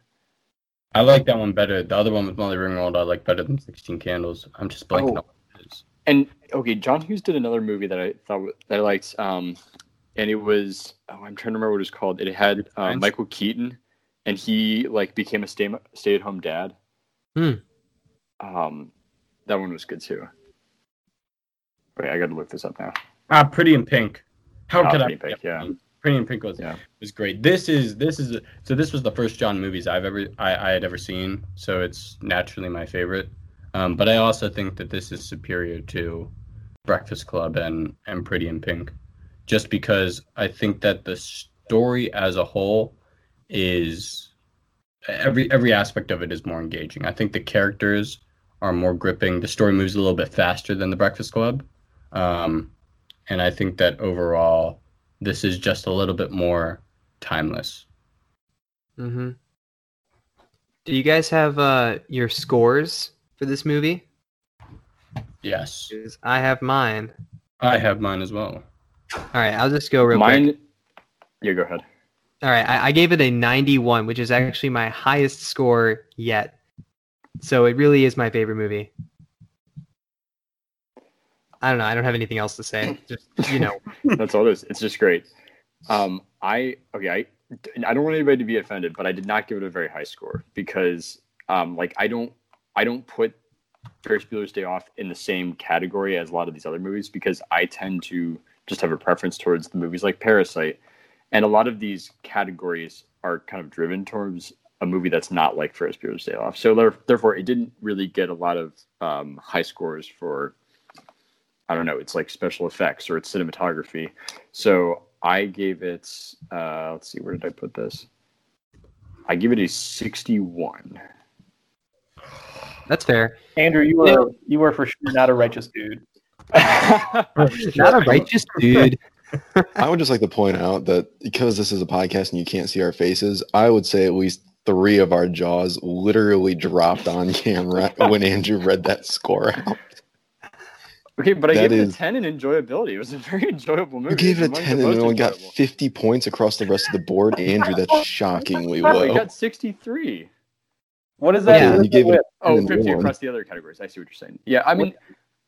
I like that one better. The other one with Molly Ringwald, I like better than Sixteen Candles. I'm just blanking Oh. on what it is. And okay, John Hughes did another movie that I thought that I liked, um, and it was oh, I'm trying to remember what it was called. It had uh, Michael Keaton, and he like became a stay stay at home dad. Hmm. Um, that one was good too. Wait, I got to look this up now. Ah, Pretty in Pink. How Ah, could Pretty I? in Pink, yeah. Pretty in Pink was Yeah. was great. This is this is so this was the first John movies I've ever I, I had ever seen, so it's naturally my favorite. Um, but I also think that this is superior to Breakfast Club and and Pretty in Pink, just because I think that the story as a whole is every every aspect of it is more engaging. I think the characters are more gripping. The story moves a little bit faster than the Breakfast Club. Um, and I think that overall, this is just a little bit more timeless. Mm-hmm. Do you guys have uh, your scores for this movie? Yes. I have mine. I have mine as well. All right, I'll just go real quick. Mine. Yeah, go ahead. All right, I, I gave it a 91, which is actually my highest score yet. So it really is my favorite movie. I don't know. I don't have anything else to say. Just you know, That's all it is. It's just great. Um, I okay. I I don't want anybody to be offended, but I did not give it a very high score because um, like I don't I don't put Ferris Bueller's Day Off in the same category as a lot of these other movies because I tend to just have a preference towards the movies like Parasite, and a lot of these categories are kind of driven towards a movie that's not like Ferris Bueller's Day Off. So therefore, it didn't really get a lot of um, high scores for I don't know, it's like special effects or it's cinematography. So I gave it, uh, let's see, where did I put this? I give it a 61. That's fair. Andrew, you were you were for sure not a righteous dude. Not a righteous dude. I would just like to point out that because this is a podcast and you can't see our faces, I would say at least three of our jaws literally dropped on camera when Andrew read that score out. okay, but I That gave it is- a 10 in enjoyability. It was a very enjoyable movie. You gave it a 10 and most it only got 50 points across the rest of the board. Andrew, that's shockingly Oh, it low. got 63. What is that? Yeah, you gave it- Oh, 50 one. across the other categories. I see what you're saying. Yeah, I mean,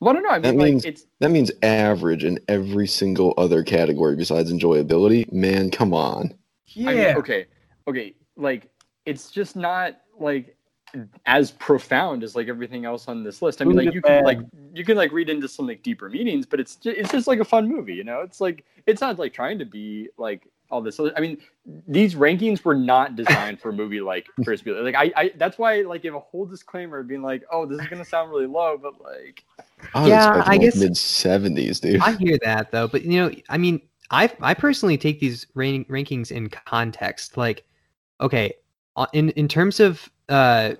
well, I don't know. I That mean, like, means- it's, That means average in every single other category besides enjoyability. Man, come on. I mean, okay, okay, like it's just not like as profound as like everything else on this list. I mean, like you can like you can like read into some like deeper meanings, but it's just, it's just like a fun movie, you know. It's like it's not like trying to be like all this. Other, I mean, these rankings were not designed for a movie like Ferris Bueller. Like I, I that's why I like give a whole disclaimer being like, oh, this is gonna sound really low, but like I Yeah, I guess- mid 70s, dude. I hear that though, but you know, I mean, I I personally take these rank, rankings in context. Like, okay, uh, in in terms of uh,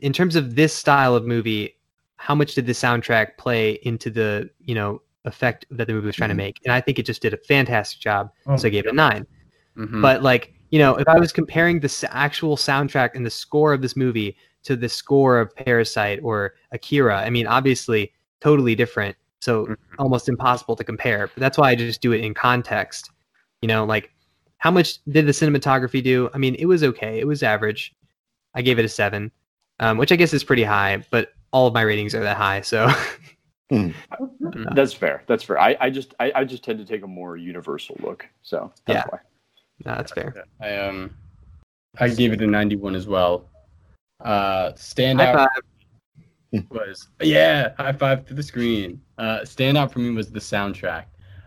in terms of this style of movie, how much did the soundtrack play into the you know effect that the movie was trying Mhm. to make? And I think it just did a fantastic job. Oh, so I gave it a nine. Mhm. But like, you know, if I was comparing the s- actual soundtrack and the score of this movie to the score of Parasite or Akira, I mean, obviously, totally different. So Mhm. almost impossible to compare. But that's why I just do it in context. You know, like how much did the cinematography do? I mean, it was okay. It was average. I gave it a seven, um, which I guess is pretty high. But all of my ratings are that high, so that's fair. That's fair. I, I just I, I just tend to take a more universal look. So that's Yeah. why. no, that's fair. I um, I gave it a 91 as well. Uh, High standout was yeah, high five to the screen. Uh, standout for me was the soundtrack.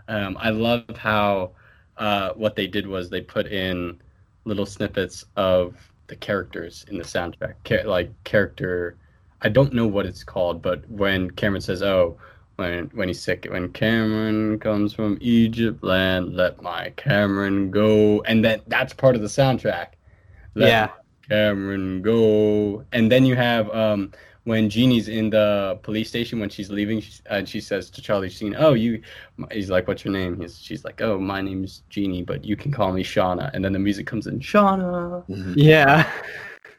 Um, I love how uh, what they did was they put in little snippets of the characters in the soundtrack, Cha- like character. I don't know what it's called, but when Cameron says, "Oh," when when he's sick, when Cameron comes from Egypt land, let my Cameron go, and then that's part of the soundtrack. Let Yeah. Cameron go, and then you have um when Jeanie's in the police station when she's leaving, she, and she says to Charlie Sheen, "Oh, you," he's like, "What's your name?" He's, she's like, "Oh, my name's Jeanie, but you can call me Shauna." And then the music comes in, Shauna. Mhm. Yeah.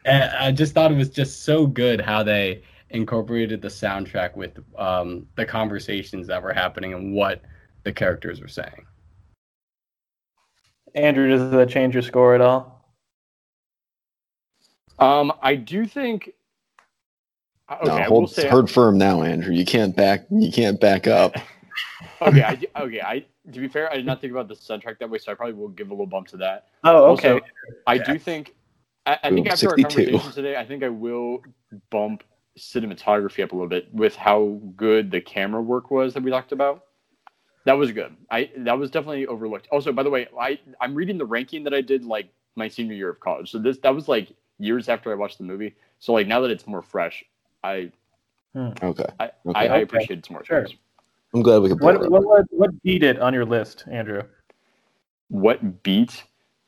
And I just thought it was just so good how they incorporated the soundtrack with um, the conversations that were happening and what the characters were saying. Andrew, does that change your score at all? Um, I do think. uh, Okay, no, hold, say. hold firm now, Andrew. You can't back. You can't back up. okay, I, do- okay. I to be fair, I did not think about the soundtrack that way, so I probably will give a little bump to that. Oh, Also, okay. I do think. I, I think Ooh, after our conversation today, I think I will bump cinematography up a little bit with how good the camera work was that we talked about. That was good. I that was definitely overlooked. Also, by the way, I I'm reading the ranking that I did like my senior year of college. So this that was like years after I watched the movie. So like now that it's more fresh, I hmm. Okay. I, Okay. I, I appreciate it more. Sure. I'm glad we could What, what what what beat it on your list, Andrew? What beat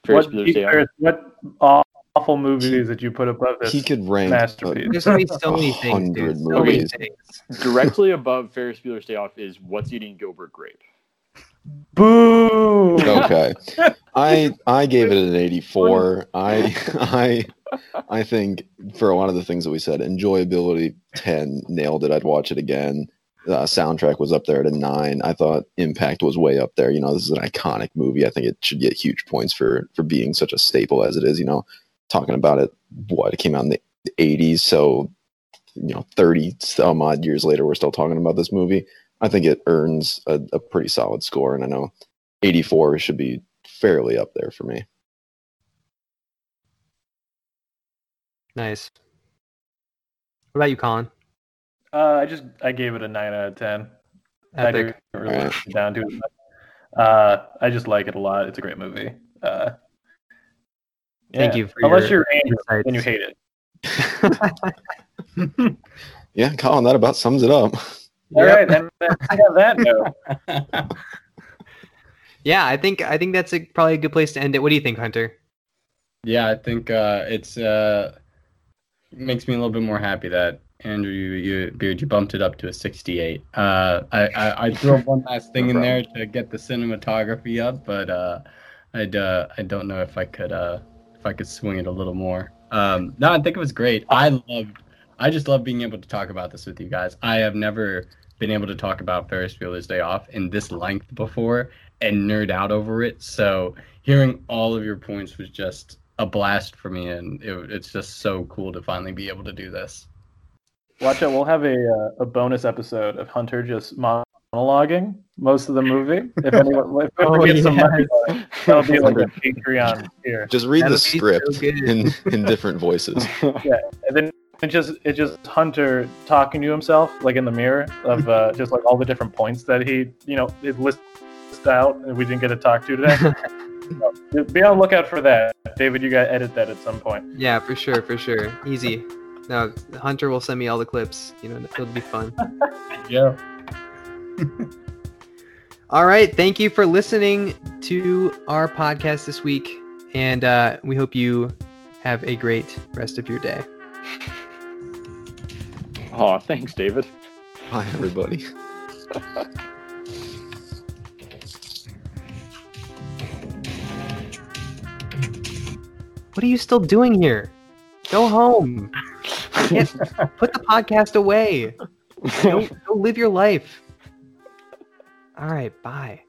Ferris What, beat Off? Ferris- what uh, awful movies that you put above this? He could rank masterpiece. There's gonna be so many things. dude. So many things. Directly above Ferris Bueller's Day Off is What's Eating Gilbert Grape. Boo. Okay. I I gave it an 84. I I I think for a lot of the things that we said, enjoyability 10 nailed it. I'd watch it again. Uh, soundtrack was up there at a nine. I thought impact was way up there. You know, this is an iconic movie. I think it should get huge points for for being such a staple as it is. You know, talking about it, what it came out in the 80s, so you know, 30 some odd years later, we're still talking about this movie. I think it earns a, a pretty solid score, and I know 84 should be fairly up there for me. Nice. What about you, Colin? Uh, I just I gave it a nine out of ten. I didn't really Alright. get down to it. but, Uh, I just like it a lot. It's a great movie. Uh, Thank you for Unless your you're Andrew, insights. then you hate it. Yeah, Colin, that about sums it up. All Yep. right, then I have that note. yeah, I think I think that's a, probably a good place to end it. What do you think, Hunter? Yeah, I think uh, it's uh, makes me a little bit more happy that Andrew, you, you Beard, you bumped it up to a 68. Uh, I, I I threw one last thing No in there to get the cinematography up, but uh, I'd uh, I don't know if I could uh, if I could swing it a little more. Um, no, I think it was great. I loved. I just love being able to talk about this with you guys. I have never been able to talk about Ferris Bueller's Day Off in this length before and nerd out over it. So hearing all of your points was just a blast for me, and it, it's just so cool to finally be able to do this. Watch out, we'll have a uh, a bonus episode of Hunter just monologuing most of the movie. If anyone, if Oh, we get some money, that'll be like a Patreon here. Just read the That'd be so script good. in, in different voices. yeah, And then it just it's just Hunter talking to himself, like in the mirror, of uh, just like all the different points that he, you know, it lists out, and we didn't get to talk to today. So, be on lookout for that, David. You got to edit that at some point. Yeah, for sure, for sure. Easy. No, Hunter will send me all the clips. You know, it'll be fun. Yeah. All right. Thank you for listening to our podcast this week. And uh, we hope you have a great rest of your day. oh, thanks, David. Bye, everybody. What are you still doing here? Go home. Put the podcast away. Go, go live your life. All right. Bye.